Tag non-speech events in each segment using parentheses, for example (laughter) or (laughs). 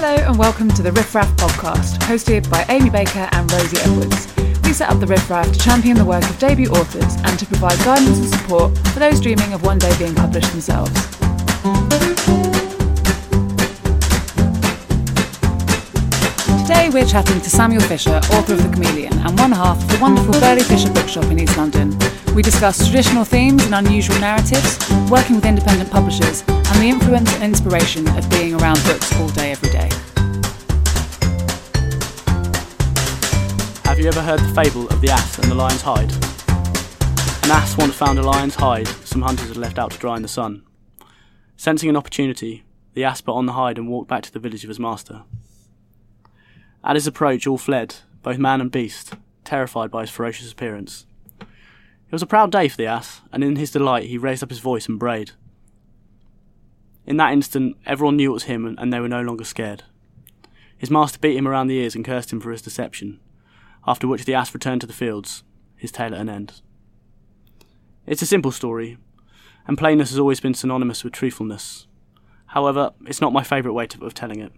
Hello and welcome to the Riff Raff podcast, hosted by Amy Baker and Rosie Edwards. We set up the Riff Raff to champion the work of debut authors and to provide guidance and support for those dreaming of one day being published themselves. We're chatting to Samuel Fisher, author of The Chameleon and one half of the wonderful Burley Fisher bookshop in East London. We discuss traditional themes and unusual narratives, working with independent publishers, and the influence and inspiration of being around books all day, every day. Have you ever heard the fable of the ass and the lion's hide? An ass once found a lion's hide some hunters had left out to dry in the sun. Sensing an opportunity, the ass put on the hide and walked back to the village of his master. At his approach, all fled, both man and beast, terrified by his ferocious appearance. It was a proud day for the ass, and in his delight he raised up his voice and brayed. In that instant, everyone knew it was him, and they were no longer scared. His master beat him around the ears and cursed him for his deception, after which the ass returned to the fields, his tale at an end. It's a simple story, and plainness has always been synonymous with truthfulness. However, it's not my favourite way of telling it.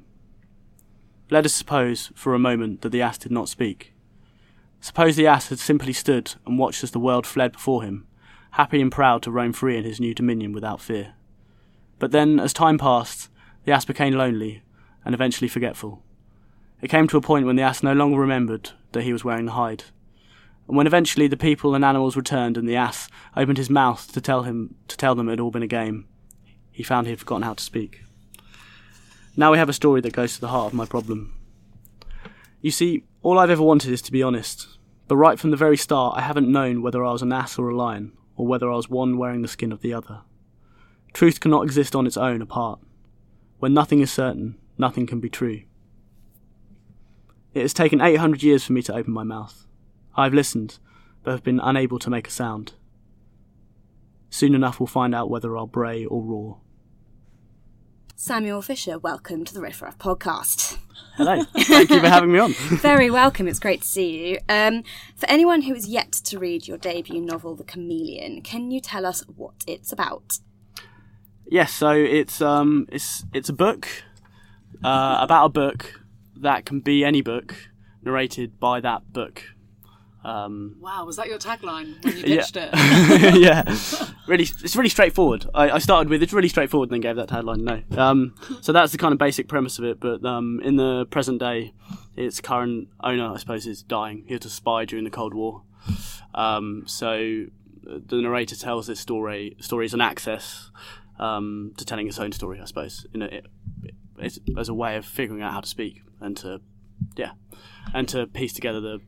Let us suppose, for a moment, that the ass did not speak. Suppose the ass had simply stood and watched as the world fled before him, happy and proud to roam free in his new dominion without fear. But then, as time passed, the ass became lonely and eventually forgetful. It came to a point when the ass no longer remembered that he was wearing the hide. And when eventually the people and animals returned and the ass opened his mouth to tell him to tell them it had all been a game, he found he had forgotten how to speak. Now we have a story that goes to the heart of my problem. You see, all I've ever wanted is to be honest, but right from the very start I haven't known whether I was an ass or a lion, or whether I was one wearing the skin of the other. Truth cannot exist on its own apart. When nothing is certain, nothing can be true. It has taken 800 years for me to open my mouth. I have listened, but have been unable to make a sound. Soon enough we'll find out whether I'll bray or roar. Samuel Fisher, welcome to the Riff Raff podcast. Hello, thank you for having me on. (laughs) Very welcome, it's great to see you. Um, for anyone who is yet to read your debut novel, The Chameleon, can you tell us what it's about? Yes, so it's um it's it's a book uh, about a book that can be any book narrated by that book. Um, Wow, was that your tagline when you yeah, pitched it? (laughs) yeah, (laughs) really, it's really straightforward. I, I started with it's really straightforward, and then gave that tagline. No, um, so that's the kind of basic premise of it. But um, in the present day, its current owner, I suppose, is dying. He was a spy during the Cold War. Um, so the narrator tells this story story as an access um, to telling his own story, I suppose, in a, it, it's, as a way of figuring out how to speak and to yeah, and to piece together the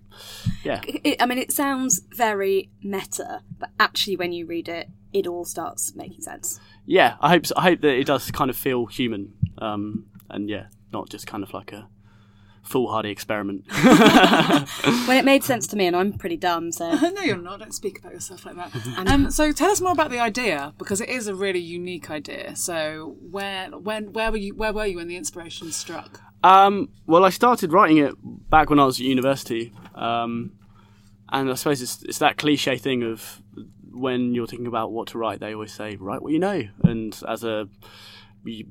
yeah It, I mean, it sounds very meta, but actually, when you read it, it all starts making sense. yeah, I hope so. I hope that it does kind of feel human, um, and yeah, not just kind of like a foolhardy experiment. (laughs) When it made sense to me, and I'm pretty dumb, so (laughs) no, you're not. Don't speak about yourself like that. (laughs) Um, so tell us more about the idea because it is a really unique idea. So where, when, where were you? Where were you when the inspiration struck? Um, well, I started writing it back when I was at university, um, and I suppose it's it's that cliche thing of when you're thinking about what to write, they always say write what you know, and as a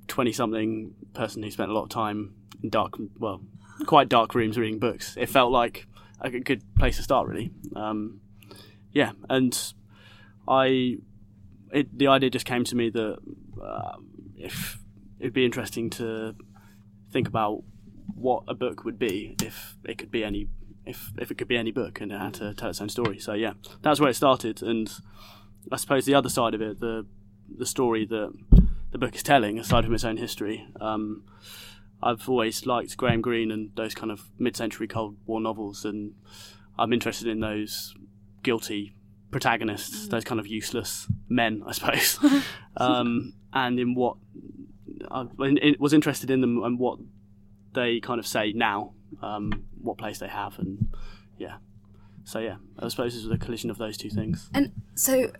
twenty-something person who spent a lot of time in dark, well, quite dark rooms reading books, it felt like a good place to start, really. Um, yeah, and I, it, the idea just came to me that uh, if it'd be interesting to think about what a book would be if it could be any, if if it could be any book and it had to tell its own story. So yeah, that's where it started, and I suppose the other side of it, the the story that the book is telling, aside from its own history. Um, I've always liked Graham Greene and those kind of mid-century Cold War novels, and I'm interested in those guilty protagonists, those kind of useless men, I suppose, (laughs) um, and in what I was interested in them and what they kind of say now, um, what place they have, and yeah. So yeah, I suppose this was a collision of those two things. and so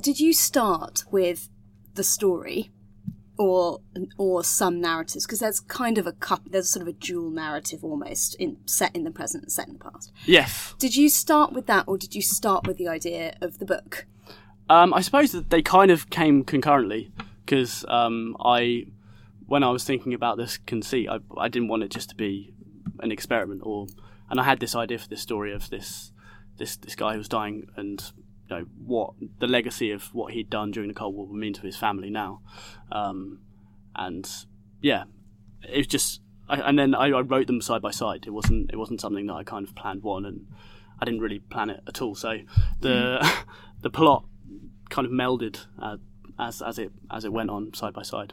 did you start with the story? Or, or some narratives because there's kind of a cup there's sort of a dual narrative almost in set in the present and set in the past Yes, did you start with that or did you start with the idea of the book Um, I suppose that they kind of came concurrently because um, I when I was thinking about this conceit, I, I didn't want it just to be an experiment, or and I had this idea for this story of this this this guy who was dying, and you know what the legacy of what he'd done during the Cold War would mean to his family now, um, and yeah, it was just. I, and then I, I wrote them side by side. It wasn't. It wasn't something that I kind of planned one, and I didn't really plan it at all. So the (laughs) the plot kind of melded uh, as as it as it went on side by side.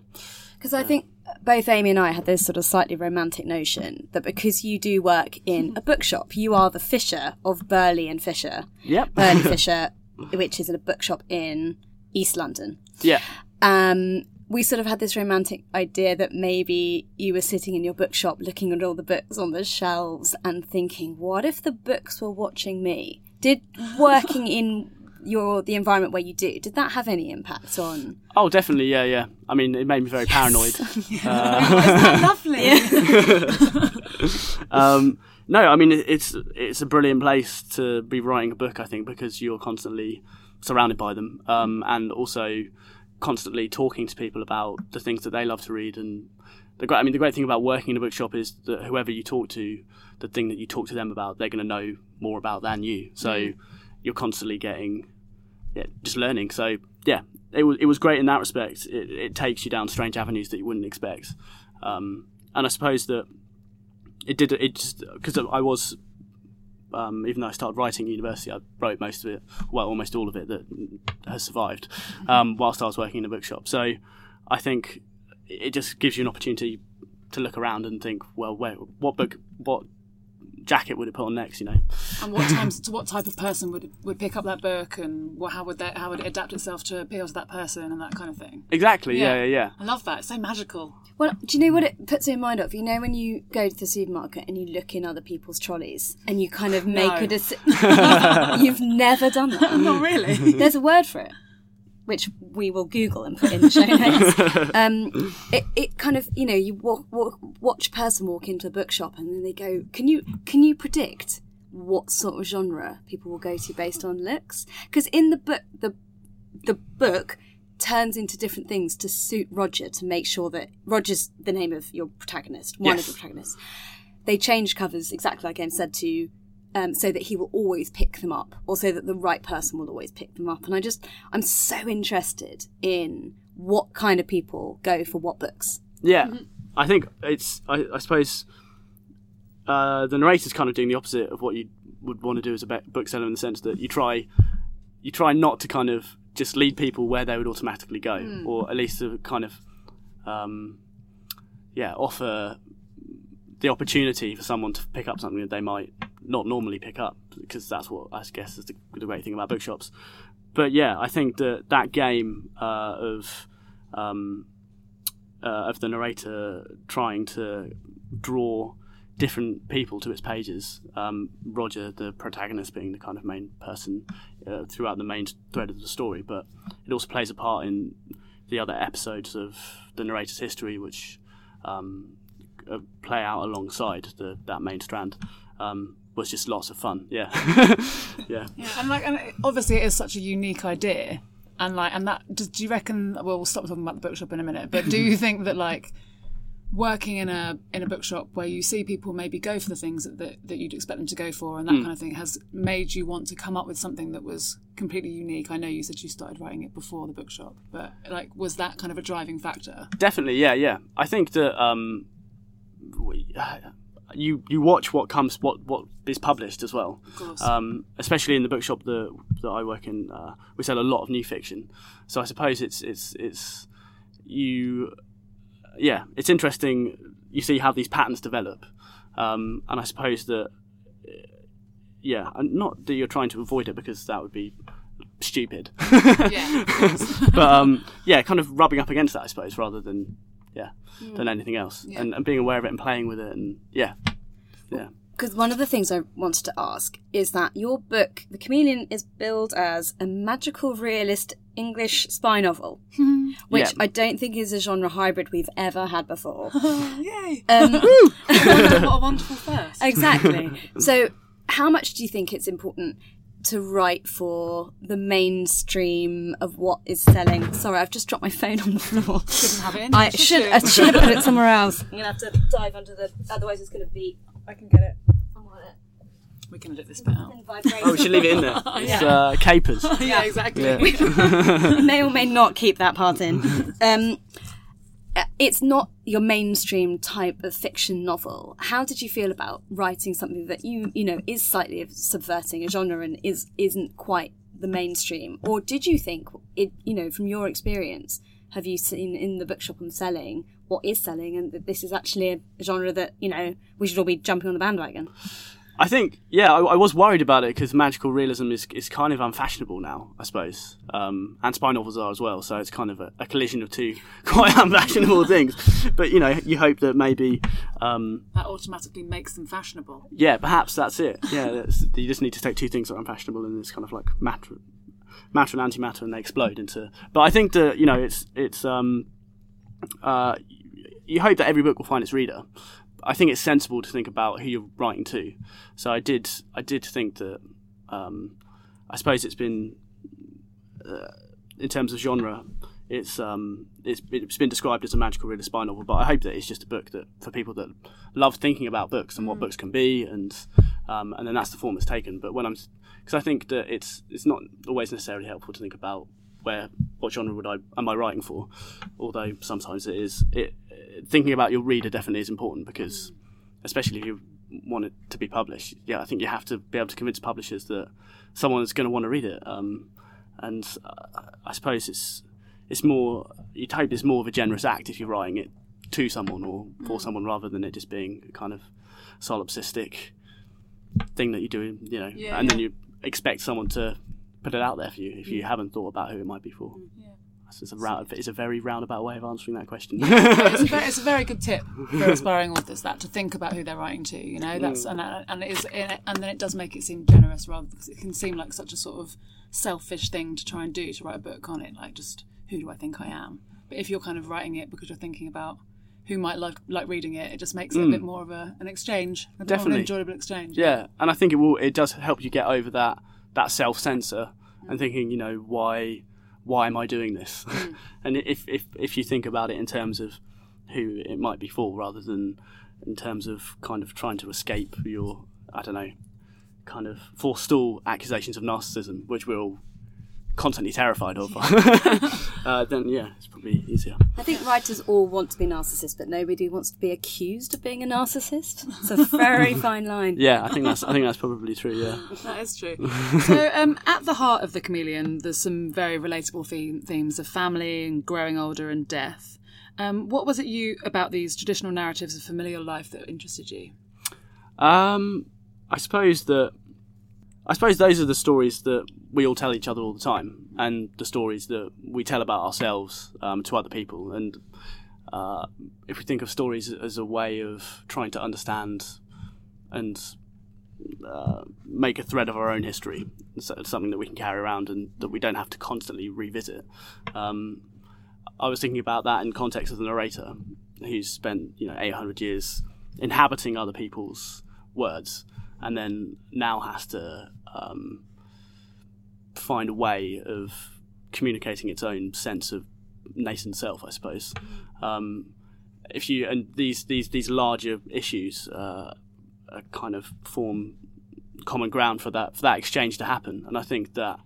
Because I think both Amy and I had this sort of slightly romantic notion that because you do work in a bookshop, you are the Fisher of Burley and Fisher. Yep. Burley (laughs) Fisher, which is a bookshop in East London. Yeah. Um, we sort of had this romantic idea that maybe you were sitting in your bookshop looking at all the books on the shelves and thinking, what if the books were watching me? Did working (laughs) in your the environment where you do did that have any impact on Oh, definitely. Yeah, yeah. I mean, it made me very paranoid. (laughs) (laughs) Lovely. (laughs) um, no, I mean it's it's a brilliant place to be writing a book. I think because you're constantly surrounded by them, um, and also constantly talking to people about the things that they love to read. And the great, I mean, the great thing about working in a bookshop is that whoever you talk to, the thing that you talk to them about, they're going to know more about than you. So you're constantly getting, yeah, just learning. So yeah, it was it was great in that respect. It, it takes you down strange avenues that you wouldn't expect. Um, and I suppose that it did it just because I was um, even though I started writing at university, I wrote most of it, well, almost all of it that has survived, um, whilst I was working in a bookshop. So I think it just gives you an opportunity to look around and think, well, where, what book, what jacket would it put on next? You know, And what times to what type of person would would pick up that book, and what, how would that how would it adapt itself to appeal to that person and that kind of thing? exactly. Yeah, Yeah. yeah, yeah. I love that. It's so magical. Well, do you know what it puts me in mind of? You know when you go to the supermarket and you look in other people's trolleys and you kind of make No. a decision. (laughs) (laughs) You've never done that. (laughs) Not really. There's a word for it, which we will Google and put in the show notes. (laughs) Um, it, it kind of, you know, you walk, walk, watch a person walk into a bookshop and then they go, "Can you can you predict what sort of genre people will go to based on looks?" Because in the book, the the book turns into different things to suit Roger to make sure that Roger's the name of your protagonist, one of Yes. the protagonists. They change covers exactly like I said to um, so that he will always pick them up, or so that the right person will always pick them up. And I just, I'm so interested in what kind of people go for what books. Yeah, I think it's. I, I suppose uh, the narrator's kind of doing the opposite of what you would want to do as a bookseller in the sense that you try, you try not to kind of just lead people where they would automatically go, or at least to kind of, um, yeah, offer the opportunity for someone to pick up something that they might not normally pick up because that's what I guess is the, the great thing about bookshops. But yeah, I think that that game uh, of um, uh, of the narrator trying to draw different people to its pages. Um, Roger, the protagonist, being the kind of main person uh, throughout the main thread of the story, but it also plays a part in the other episodes of the narrator's history, which um, uh, play out alongside the, that main strand. Um, was just lots of fun. Yeah, (laughs) yeah. Yeah, and like, and obviously, it is such a unique idea, and like, and that. Do, do you reckon? Well, we'll stop talking about the bookshop in a minute. But do you (laughs) think that like working in a in a bookshop where you see people maybe go for the things that that, that you'd expect them to go for, and that kind of thing, has made you want to come up with something that was completely unique? I know you said you started writing it before the bookshop, but like, was that kind of a driving factor? Definitely, yeah, yeah. I think that um, we, you you watch what comes, what what is published as well. Of course. Um, especially in the bookshop that that I work in, uh, we sell a lot of new fiction. So I suppose it's it's it's you, yeah, it's interesting. You see how these patterns develop, um, and I suppose that, yeah, and not that you're trying to avoid it because that would be stupid. yeah. (laughs) but um, yeah, kind of rubbing up against that, I suppose, rather than yeah, than anything else, Yeah. and, and being aware of it and playing with it, and yeah, yeah, Because one of the things I wanted to ask is that your book, The Chameleon, is billed as a magical realist English spy novel, (laughs) which Yeah. I don't think is a genre hybrid we've ever had before. (laughs) Yay! Um, (laughs) what a wonderful first. exactly. So, how much do you think it's important to write for the mainstream of what is selling? Sorry, I've just dropped my phone on the floor. Shouldn't have it in. I You should. I should have put it somewhere else. (laughs) I'm gonna have to dive under the. Otherwise, it's gonna beep. I can get it. I want it. We can edit this bit out. Oh, we should leave it in there. (laughs) It's uh, capers. (laughs) yeah, exactly. Yeah. may or may not keep that part in. Um, Uh, it's not your mainstream type of fiction novel. How did you feel about writing something that you you know is slightly subverting a genre and is isn't quite the mainstream? Or did you think it you know from your experience have you seen in the bookshop and selling what is selling and that this is actually a genre that you know we should all be jumping on the bandwagon? I think, yeah, I, I was worried about it because magical realism is, is kind of unfashionable now, I suppose. Um, and spy novels are as well, so it's kind of a, a collision of two (laughs) quite unfashionable (laughs) things. But, you know, you hope that maybe, um, That automatically makes them fashionable. yeah, perhaps that's it. Yeah, that's, you just need to take two things that are unfashionable and it's kind of like matter, matter and antimatter and they explode into. But I think that, you know, it's, it's, um, uh, you hope that every book will find its reader. I think it's sensible to think about who you're writing to. So I did, I did think that, um, I suppose it's been, uh, in terms of genre, it's um, it's, it's been described as a magical realist spy novel. But I hope that it's just a book that for people that love thinking about books and what books can be, and um, and then that's the form it's taken. But when I'm, because I think that it's it's not always necessarily helpful to think about where what genre would I am I writing for, although sometimes it is. It thinking about your reader definitely is important because, especially if you want it to be published, yeah, I think you have to be able to convince publishers that someone is going to want to read it. Um, and uh, I suppose it's it's more you'd hope it's more of a generous act if you're writing it to someone or for someone rather than it just being a kind of solipsistic thing that you do, you know, Yeah, and then you expect someone to put it out there for you if you mm. haven't thought about who it might be for. Mm, yeah. It's a, round, it's a very roundabout way of answering that question. (laughs) it's, a very, it's a very good tip for aspiring authors that to think about who they're writing to. You know, that's mm. and uh, and it is and then it does make it seem generous rather because it can seem like such a sort of selfish thing to try and do to write a book on it. Like just who do I think I am? But if you're kind of writing it because you're thinking about who might like like reading it, it just makes it a bit more of a, an exchange, a bit more of Definitely. an enjoyable exchange. Yeah, and I think it will. It does help you get over that that self censor and thinking, you know, why why am I doing this? Mm. (laughs) and if if if you think about it in terms of who it might be for, rather than in terms of kind of trying to escape your, I don't know, kind of forestall accusations of narcissism, which we're all constantly terrified of, (laughs) (laughs) uh, then yeah, it's probably easier. I think writers all want to be narcissists, but nobody wants to be accused of being a narcissist. It's a (laughs) very fine line. Yeah, I think that's I think that's probably true. Yeah. That is true. so, um, at the heart of the chameleon, there's some very relatable theme, themes of family and growing older and death. Um, what was it you about these traditional narratives of familial life that interested you? Um, I suppose that I suppose those are the stories that we all tell each other all the time, and the stories that we tell about ourselves um, to other people. And uh, if we think of stories as a way of trying to understand and uh, make a thread of our own history, it's something that we can carry around and that we don't have to constantly revisit. Um, I was thinking about that in context of the narrator, who's spent you know 800 years inhabiting other people's words, and then now has to um, find a way of communicating its own sense of nascent self, I suppose. Um, if you and these these these larger issues uh, kind of form common ground for that for that exchange to happen, and I think that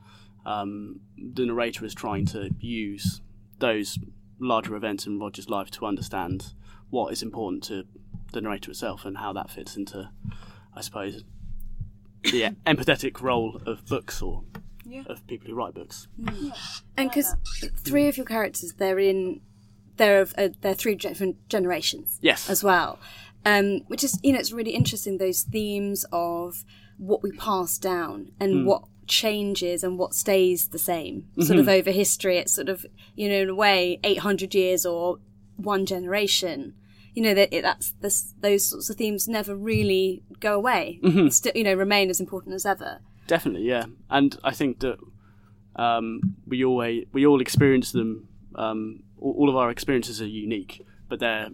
um, the narrator is trying to use those larger events in Roger's life to understand what is important to the narrator itself and how that fits into, I suppose, the empathetic role of books or Yeah. of people who write books. And because three of your characters, they're in, they're of, uh, they're three different generations. Yes. As well, um, which is you know it's really interesting those themes of what we pass down and what changes and what stays the same sort of over history. It's sort of you know in a way eight hundred years or one generation. You know that it, that's this, those sorts of themes never really go away. Still, you know, remain as important as ever. Definitely, yeah. And I think that um, we always we all experience them. Um, all, of our experiences are unique, but they're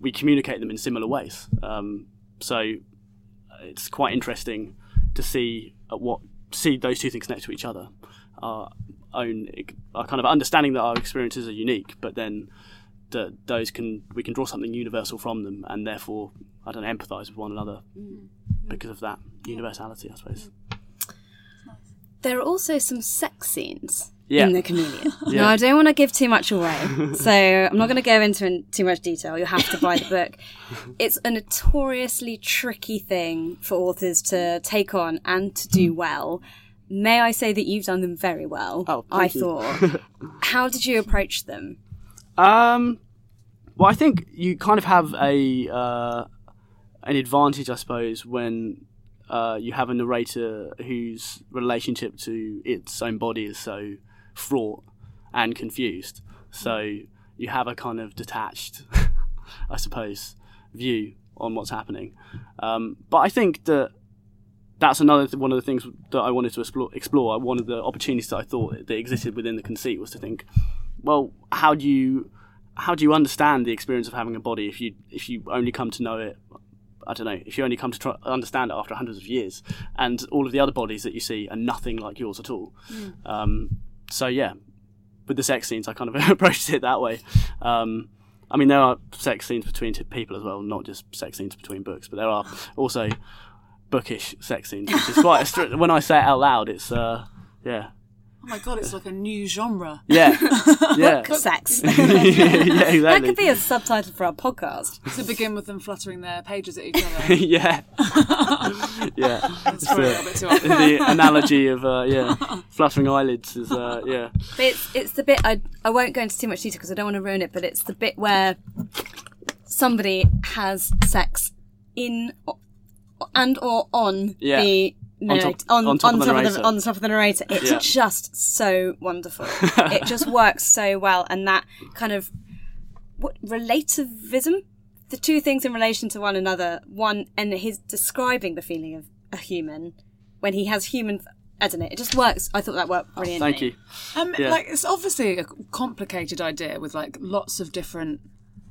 we communicate them in similar ways. Um, so it's quite interesting to see at what see those two things next to each other, our own our kind of understanding that our experiences are unique, but then that those can we can draw something universal from them, and therefore I don't empathise with one another mm. because of that universality, I suppose. There are also some sex scenes Yeah. in The Chameleon. (laughs) Yeah. Now, I don't want to give too much away, (laughs) so I'm not going to go into in too much detail. You'll have to buy the book. (laughs) It's a notoriously tricky thing for authors to take on and to do hmm. well. May I say that you've done them very well? Oh, I you. thought. How did you approach them? Um, well, I think you kind of have a uh, an advantage, I suppose, when uh, you have a narrator whose relationship to its own body is so fraught and confused. So you have a kind of detached, (laughs) I suppose, view on what's happening. Um, but I think that that's another th- one of the things that I wanted to explore, explore. One of the opportunities that I thought that existed within the conceit was to think, well, how do you how do you understand the experience of having a body if you if you only come to know it? I don't know. If you only come to try, understand it after hundreds of years, and all of the other bodies that you see are nothing like yours at all. Um, so yeah, with the sex scenes, I kind of (laughs) approached it that way. Um, I mean, there are sex scenes between t- people as well, not just sex scenes between books, but there are also bookish sex scenes, which is quite. A str- (laughs) when I say it out loud, it's uh, yeah, Oh my god, it's like a new genre. yeah, (laughs) yeah, Sex. (laughs) yeah, that could be a subtitle for our podcast. To begin with them fluttering their pages at each (laughs) other. yeah, yeah. It's probably a little bit too often. the analogy of uh, yeah, fluttering eyelids is uh, yeah, But it's it's the bit I I won't go into too much detail because I don't want to ruin it. But it's the bit where somebody has sex in and or on Yeah. the On top- narrate- on, on top of the the narrator. on top of the narrator. It's Yeah. just so wonderful. (laughs) it just works so well, and that kind of what relativism. The two things in relation to one another. One and his describing the feeling of a human when he has human. I don't know. It just works. I thought that worked brilliantly. thank you. Um, Yeah. Like it's obviously a complicated idea with like lots of different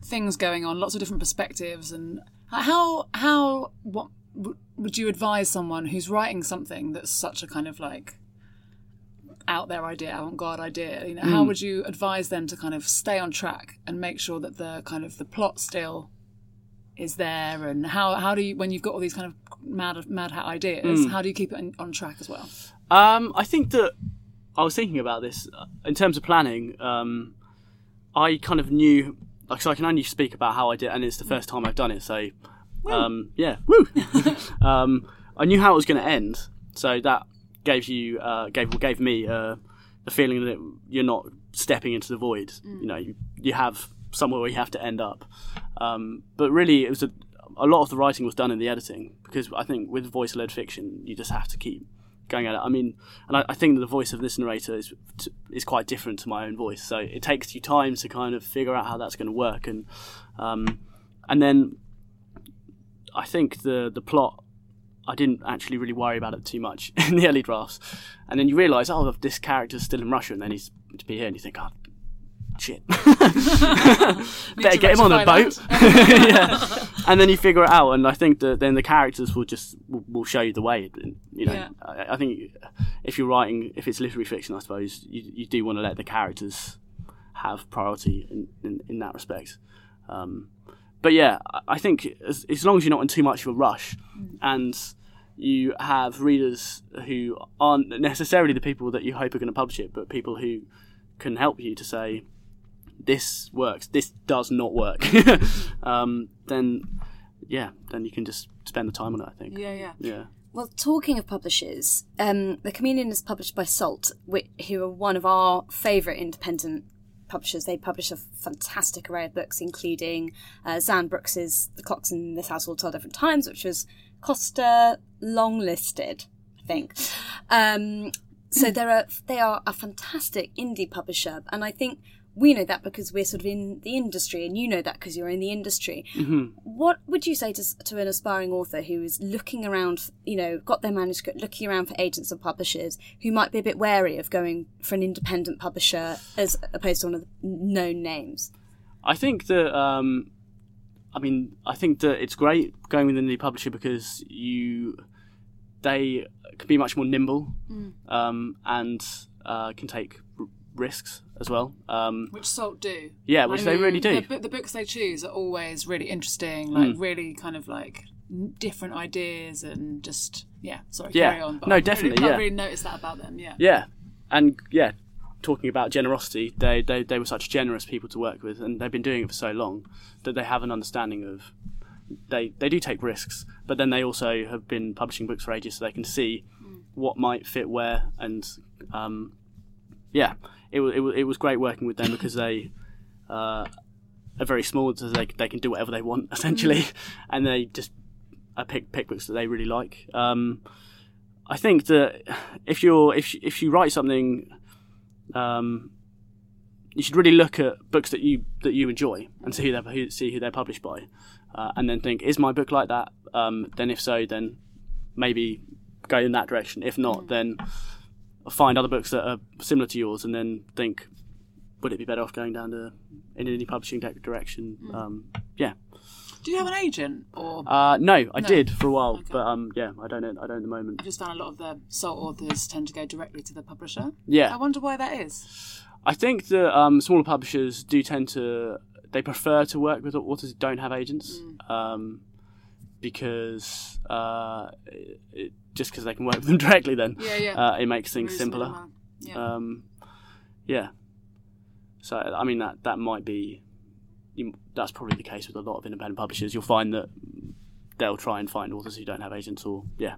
things going on, lots of different perspectives, and how how what w- would you advise someone who's writing something that's such a kind of like out there idea, avant-garde idea? You know, how would you advise them to kind of stay on track and make sure that the kind of the plot still is there, and how how do you when you've got all these kind of mad mad hat ideas, how do you keep it on, on track as well? Um, I think that I was thinking about this uh, in terms of planning. Um, I kind of knew, like, so I can only speak about how I did, and it's the first time I've done it. So, um, yeah, woo. (laughs) um, I knew how it was going to end, so that gave you, uh, gave gave me uh, the feeling that you're not stepping into the void. You know, you, you have somewhere where you have to end up. Um, but really, it was a, a lot of the writing was done in the editing because I think with voice-led fiction, you just have to keep going at it. I mean, and I, I think that the voice of this narrator is t- is quite different to my own voice, so it takes you time to kind of figure out how that's going to work, and um, and then I think the the plot. I didn't actually really worry about it too much (laughs) in the early drafts, and then you realise, oh, this character's still in Russia, and then he's to be here, and you think, oh, shit, (laughs) better get him on a boat. (laughs) yeah, and then you figure it out, and I think that then the characters will just will, will show you the way. You know, Yeah. I, I think if you're writing, if it's literary fiction, I suppose you, you do want to let the characters have priority in, in, in that respect. Um, but yeah, I- think as, as long as you're not in too much of a rush, and you have readers who aren't necessarily the people that you hope are going to publish it, but people who can help you to say this works, this does not work, (laughs) um, then yeah, then you can just spend the time on it. I think. Yeah, yeah. Yeah. Well, talking of publishers, um, The Chameleon is published by Salt, which, who are one of our favourite independent publishers. They publish a fantastic array of books, including uh, Xan Brooks's The Clocks in This House Tell Different Times, which was Costa longlisted, I think. Um, so they're a, they are a fantastic indie publisher, and I think we know that because we're sort of in the industry, and you know that because you're in the industry. What would you say to, to an aspiring author who is looking around, you know, got their manuscript, looking around for agents and publishers, who might be a bit wary of going for an independent publisher as opposed to one of the known names? I think that um, I mean I think that it's great going with an indie publisher because you they can be much more nimble um, and uh, can take r- risks as well. Um, Which Salt do. yeah, which they really do. The, the books they choose are always really interesting, like Mm. really kind of like different ideas and just yeah. Sorry, Yeah. carry on. But No, I've definitely, Really, yeah. I really noticed that about them. Yeah. Yeah, and yeah, talking about generosity, they, they they were such generous people to work with, and they've been doing it for so long that they have an understanding of. They they do take risks, but then they also have been publishing books for ages, so they can see what might fit where, and um, yeah, it was it was it was great working with them because they. Uh, are very small, so they they can do whatever they want (laughs) essentially, and they just uh, pick pick books that they really like. Um, I think that if you're if you- if you write something, um, you should really look at books that you that you enjoy and see who they're who, see who they're published by, uh, and then think, is my book like that? Um, then if so, then maybe go in that direction. If not, then find other books that are similar to yours, and then think, would it be better off going down the indie publishing di- direction? Um, yeah. Do you have an agent or? Uh, no, I No. did for a while, Okay. but um, yeah, I don't. I don't at the moment. I just found a lot of the Salt authors tend to go directly to the publisher. Yeah, I wonder why that is. I think that um, smaller publishers do tend to they prefer to work with authors who don't have agents um, because uh, it, it, just because they can work with them (laughs) directly, then Yeah, yeah. uh, it makes things Moves simpler. middleman. Yeah. Um, yeah. So I mean that that might be you, that's probably the case with a lot of independent publishers. You'll find that they'll try and find authors who don't have agents, or yeah.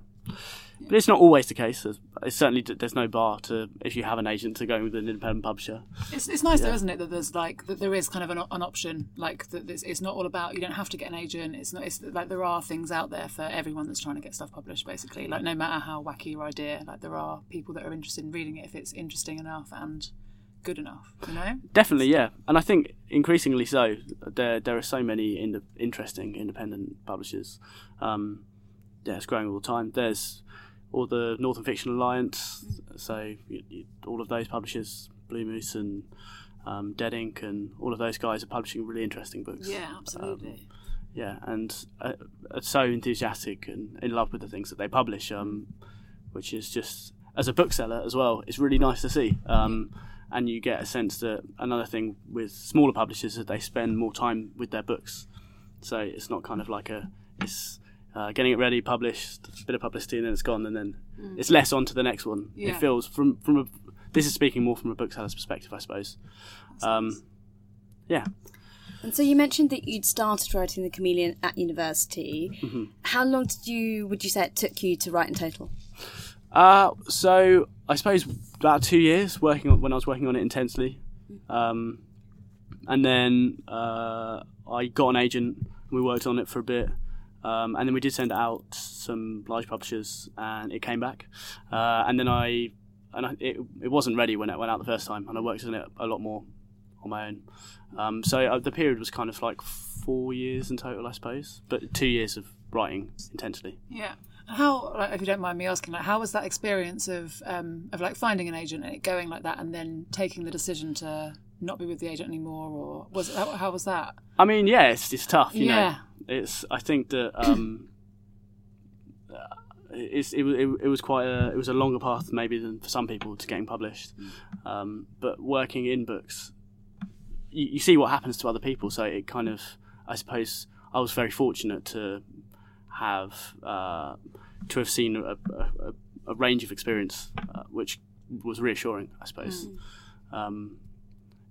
But it's not always the case. There's, it's certainly there's no bar to if you have an agent to going with an independent publisher. It's, it's nice though, isn't it, that there's like that there is kind of an, an option, like that it's, it's not all about you don't have to get an agent. It's not. It's like there are things out there for everyone that's trying to get stuff published. Basically, like no matter how wacky your idea, like there are people that are interested in reading it if it's interesting enough and good enough. You know. Definitely, yeah, and I think increasingly so. There there are so many in the interesting independent publishers. Um, yeah, it's growing all the time. There's all the Northern Fiction Alliance, so you, you, all of those publishers, Blue Moose and um, Dead Ink, and all of those guys are publishing really interesting books. Yeah, absolutely. yeah, and uh, are so enthusiastic and in love with the things that they publish, um, which is just as a bookseller as well. It's really nice to see, um, and you get a sense that another thing with smaller publishers is that they spend more time with their books, so it's not kind of like a it's. Uh, getting it ready, published, a bit of publicity, and then it's gone, and then it's less on to the next one. Yeah. It feels from from a this is speaking more from a bookseller's perspective, I suppose. Um, yeah, And so you mentioned that you'd started writing The Chameleon at university. Mm-hmm. How long did you, would you say it took you to write in total? Uh, so I suppose about two years working on, when I was working on it intensely, um, and then uh, I got an agent. We worked on it for a bit, um, and then we did send out some large publishers, and it came back. Uh, and then I and I, it it wasn't ready when it went out the first time, and I worked on it a lot more on my own. Um, so uh, the period was kind of like four years in total, I suppose, but two years of writing intensely. Yeah. How, like, if you don't mind me asking, like, how was that experience of um, of like finding an agent and it going like that, and then taking the decision to not be with the agent anymore, or was it, how, how was that? I mean, yeah, it's, it's tough, you Yeah. know. It's I think that um, uh, it's it, it, it was quite a it was a longer path maybe than for some people to getting published, um, but working in books, you, you see what happens to other people. So it kind of I suppose I was very fortunate to have uh, to have seen a, a, a range of experience, uh, which was reassuring, I suppose. Um,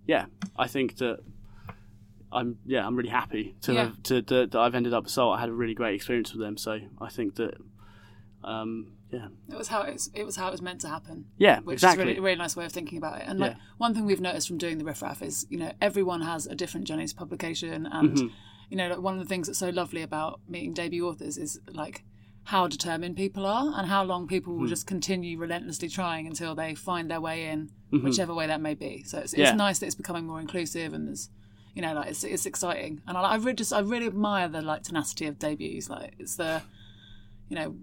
yeah, I think that I'm yeah I'm really happy to Yeah. have, to that, that I've ended up with Salt. I had a really great experience with them, so I think that um, yeah It was how it's, it was how it was meant to happen. yeah Which exactly is really, a really nice way of thinking about it. And like Yeah. one thing we've noticed from doing the riffraff is, you know, everyone has a different journey to publication, and Mm-hmm. you know, like one of the things that's so lovely about meeting debut authors is like how determined people are and how long people will just continue relentlessly trying until they find their way in, whichever way that may be. So it's, Mm-hmm. Yeah. it's nice that it's becoming more inclusive and there's. You know, like it's, it's exciting, and I, I really just I really admire the like tenacity of debuts. Like it's the, you know,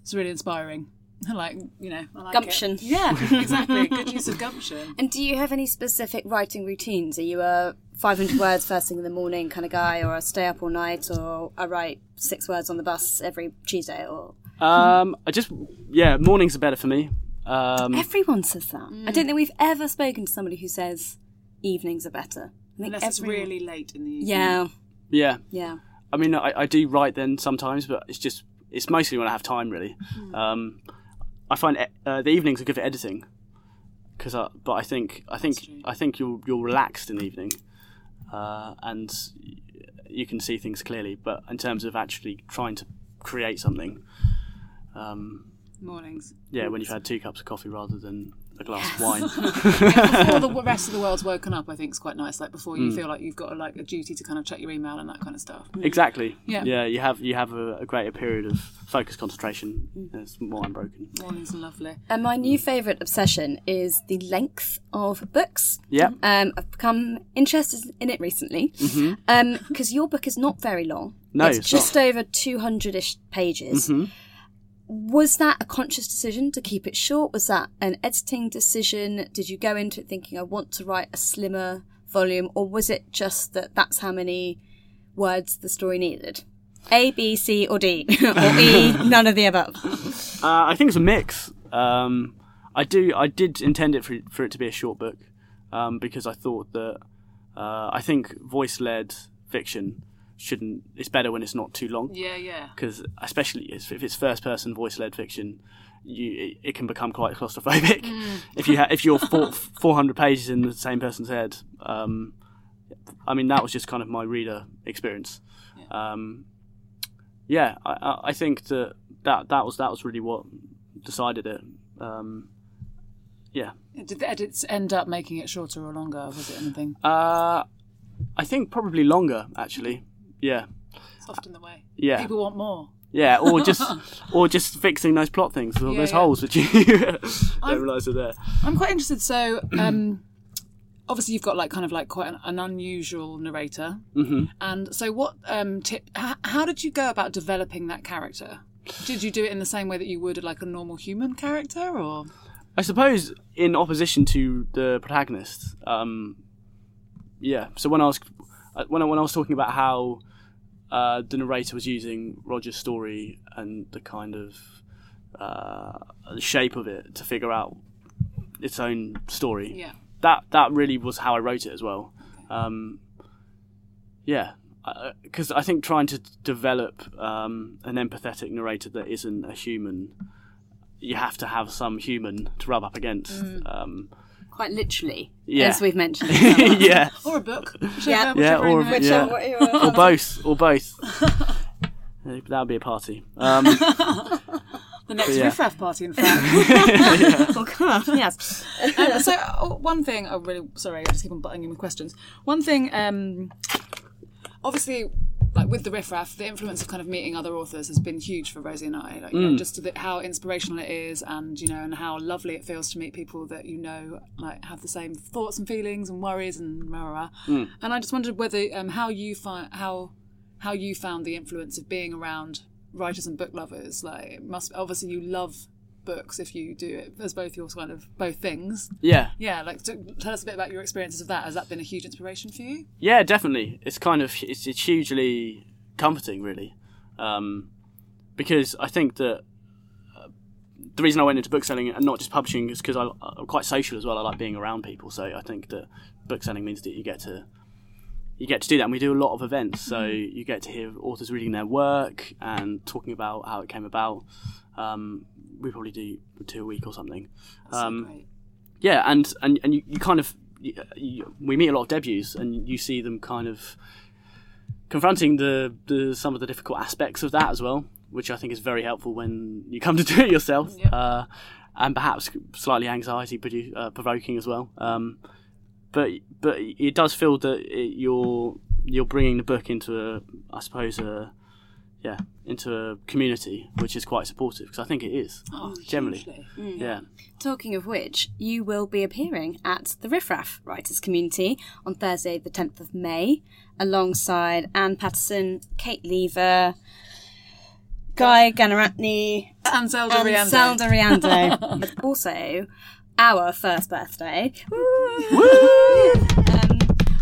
it's really inspiring. (laughs) like you know, I like it. Gumption. Yeah, exactly. (laughs) Good use of gumption. And do you have any specific writing routines? Are you a 500 words first thing in the morning kind of guy, or I stay up all night, or I write six words on the bus every Tuesday, or Um, I just yeah, mornings are better for me. Um, Everyone says that. I don't think we've ever spoken to somebody who says evenings are better. I think Unless it's really late in the evening. Yeah, yeah, yeah. I mean, I, I do write then sometimes, but it's just it's mostly when I have time really. Um, I find e- uh, the evenings are good for editing because, but I think I think. I think you're you're relaxed in the evening, uh, and you can see things clearly. But in terms of actually trying to create something, um, Mornings. yeah, when you've had two cups of coffee rather than a glass of wine. (laughs) Before the (laughs) rest of the world's woken up, I think it's quite nice. Like before you feel like you've got a, like a duty to kind of check your email and that kind of stuff. exactly. Yeah. Yeah. You have you have a, a greater period of focus concentration. It's more unbroken. Mornings are lovely. And my new favourite obsession is the length of books. Yeah. Um, I've become interested in it recently because your book is not very long. Mm-hmm. No, it's, it's just over two hundred ish pages. Mm-hmm. Was that a conscious decision to keep it short? Was that an editing decision? Did you go into it thinking I want to write a slimmer volume, or was it just that that's how many words the story needed? A, B, C, or D, (laughs) or E, (laughs) none of the above. Uh, I think it's a mix. Um, I do. I did intend it for, for it to be a short book um, because I thought that uh, I think voice-led fiction shouldn't. It's better when it's not too long Yeah, yeah. because especially if it's first-person voice-led fiction, you it, it can become quite claustrophobic. (laughs) If you ha- if you're four, 400 pages in the same person's head. Um, I mean, that was just kind of my reader experience. Um, yeah, I, I, I think that, that that was that was really what decided it. Um, yeah, Did the edits end up making it shorter or longer? Was it anything? uh, I think probably longer actually. Yeah, It's often the way. yeah, People want more. yeah, or just (laughs) or just fixing those plot things, or Yeah, those yeah. holes that you (laughs) don't realise are there. I'm quite interested. So, um, (clears throat) obviously, you've got like kind of like quite an, an unusual narrator, mm-hmm. and so what um, tip? H- how did you go about developing that character? Did you do it in the same way that you would like a normal human character, or I suppose in opposition to the protagonist. Um, yeah. So when I was uh, when I, when I was talking about how uh, the narrator was using Roger's story and the kind of uh, the shape of it to figure out its own story. yeah? That that really was how I wrote it as well. Um, yeah. Because I think trying to develop um, an empathetic narrator that isn't a human, you have to have some human to rub up against. Um, Quite literally, Yeah. as we've mentioned. (laughs) yeah, Or a book? Yeah. Whichever- yeah, whichever or in yeah, or both, or both. (laughs) that would be a party. Um, (laughs) the next yeah. riff raff party, in fact. Oh, God, yes. um, so uh, one thing, I'm really sorry, I just keep on butting in with questions. One thing, um, obviously, like with the riff raff, the influence of kind of meeting other authors has been huge for Rosie and I. Like, you know, just the, how inspirational it is, and you know, and how lovely it feels to meet people that you know, like have the same thoughts and feelings and worries and rah, rah, rah. And I just wondered whether um, how you find how how you found the influence of being around writers and book lovers. Like, it must obviously you love books if you do it as both your kind of both things. yeah, Yeah, like to, tell us a bit about your experiences of that. Has that been a huge inspiration for you? yeah, definitely. It's kind of it's, it's hugely comforting, really, um, because I think that uh, the reason I went into bookselling and not just publishing is because I'm quite social as well. I like being around people, so I think that bookselling means that you get to you get to do that. And we do a lot of events, so you get to hear authors reading their work and talking about how it came about. Um, we probably do two a week or something. Um, Great. yeah, and and and you, you kind of you, you, we meet a lot of debuts, and you see them kind of confronting the, the some of the difficult aspects of that as well, which I think is very helpful when you come to do it yourself, Yeah. uh, and perhaps slightly anxiety produ- uh, provoking as well. Um, but but it does feel that it, you're you're bringing the book into a I suppose a yeah into a community which is quite supportive because I think it is (gasps) Oh, generally hugely. yeah. Talking of which, you will be appearing at the Riffraff Writers Community on Thursday, the 10th of May, alongside Anne Patterson, Kate Lever, Guy Gunaratne, And Zelda and Rhiando. Zelda Rhiando. (laughs) Also our first birthday. Um,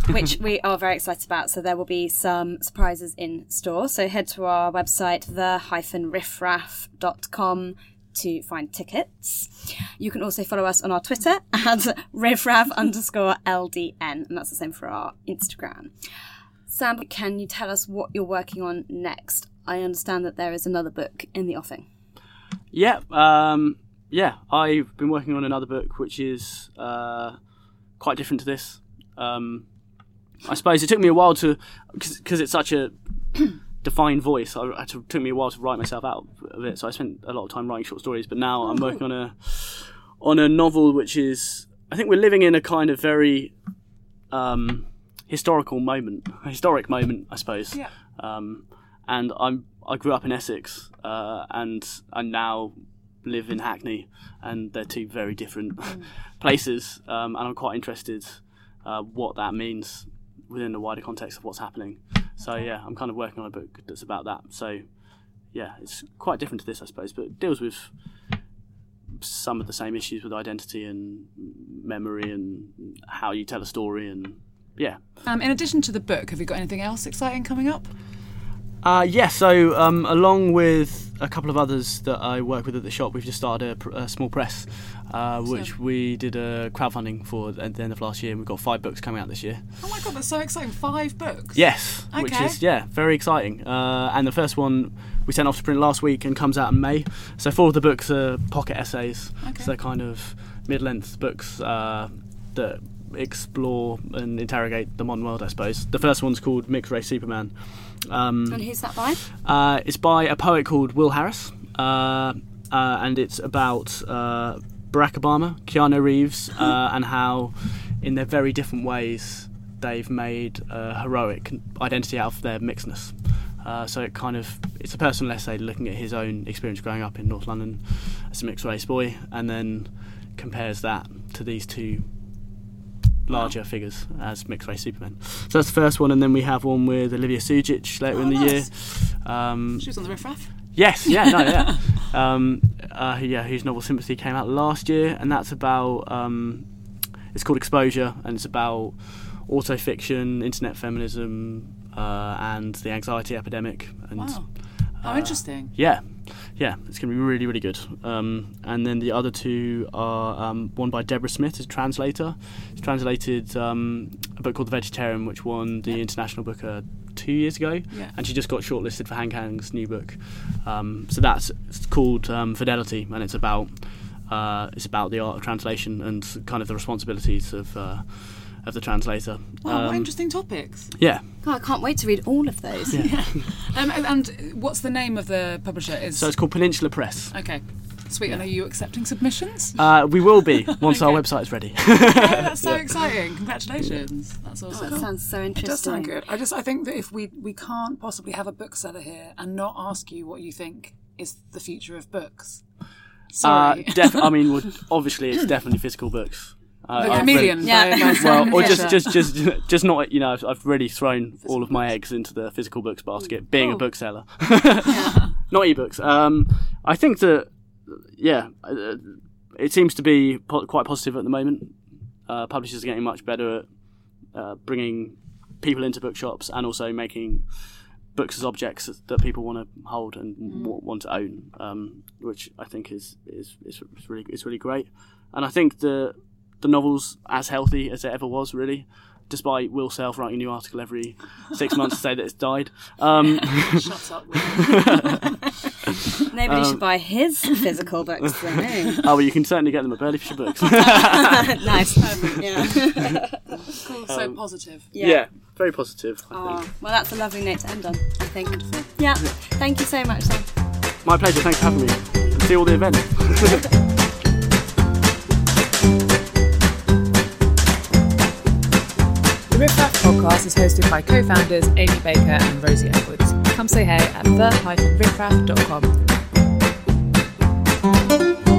which we are very excited about. So there will be some surprises in store. So head to our website, the-riffraff.com to find tickets. You can also follow us on our Twitter (laughs) at riffraff underscore LDN, and that's the same for our Instagram. Sam, can you tell us what you're working on next? I understand that there is another book in the offing. Yeah, um, yeah. I've been working on another book which is uh, quite different to this. Um, I suppose it took me a while to, because it's such a (clears throat) defined voice. I, it took me a while to write myself out of it. So I spent a lot of time writing short stories. But now I'm working on a on a novel which is. I think we're living in a kind of very um, historical moment, historic moment, I suppose. Yeah. Um, and I'm I grew up in Essex, uh, and I now live in Hackney, and they're two very different (laughs) places. Um, and I'm quite interested uh, what that means within the wider context of what's happening. So yeah, I'm kind of working on a book that's about that. So yeah, it's quite different to this, I suppose, but deals with some of the same issues with identity and memory and how you tell a story and yeah. Um, in addition to the book, have you got anything else exciting coming up? Uh, yeah, so um, along with a couple of others that I work with at the shop, we've just started a, pr- a small press, uh, which we did a crowdfunding for at the end of last year, and we've got five books coming out this year. Oh my god, that's so exciting! Five books. Yes, okay. which is yeah, very exciting. Uh, and the first one we sent off to print last week and comes out in May. So four of the books are pocket essays. Okay. So they're kind of mid-length books uh, that explore and interrogate the modern world, I suppose. The first one's called Mixed Race Superman. Um, And who's that by? uh, it's by a poet called Will Harris, uh, uh, and it's about uh, Barack Obama, Keanu Reeves, (gasps) uh, and how, in their very different ways, they've made a heroic identity out of their mixedness. Uh, so it kind of it's a personal essay looking at his own experience growing up in North London as a mixed race boy, and then compares that to these two larger figures as mixed race Supermen. So that's the first one, and then we have one with Olivia Sudjic later Oh, in the nice. year. Um, She was on the riffraff. Yes, yeah, no, yeah, (laughs) um, uh, yeah. Whose novel Sympathy came out last year, and that's about. Um, it's called Exposure, and it's about autofiction, internet feminism, uh, and the anxiety epidemic. And Wow. How uh, interesting. yeah, yeah, it's going to be really, really good. Um, and then the other two are um, one by Deborah Smith, as a translator. She's translated um, a book called The Vegetarian, which won the International Booker two years ago. Yeah. And she just got shortlisted for Han Kang's new book. Um, so that's it's called um, Fidelity, and it's about uh, it's about the art of translation and kind of the responsibilities of uh, of the translator. Wow, what Um, interesting topics. Yeah. God, I can't wait to read all of those. (laughs) (laughs) Um, and, and what's the name of the publisher? Is So it's called Peninsula Press. okay. Sweet. And are you accepting submissions? Uh, we will be (laughs) once our website is ready. oh, that's so exciting! Congratulations. That's awesome. That sounds so interesting. It interesting. does sound good. I just I think that if we we can't possibly have a bookseller here and not ask you what you think is the future of books. Uh, Sorry. def- I mean, well, obviously, it's definitely physical books. Uh, the I've chameleon. really- Yeah. by- by Sam well, or just, just, just, just not. You know, I've, I've really thrown all of my eggs into the physical books basket. Being a Oh. bookseller, (laughs) not ebooks. Um, I think that, yeah, uh, it seems to be po- quite positive at the moment. Uh, publishers are getting much better at uh, bringing people into bookshops and also making books as objects that people want to hold and w- want to own, um, which I think is, is is is really is really great. And I think the the novel's as healthy as it ever was, really. Despite Will Self writing a new article every six (laughs) months to say that it's died. Um, Shut up. Will. (laughs) Nobody Um, should buy his physical books then. eh? (laughs) oh, well, you can certainly get them at Burley Fisher Books. nice. Yeah. Cool, so positive. yeah. very positive. Oh, well, that's a lovely note to end on, I think. Yeah. Thank you so much, Sam. My pleasure. Thanks for having me. And see all the events. Podcast is hosted by co-founders Amy Baker and Rosie Edwards. Come say hey at the-riffraff.com.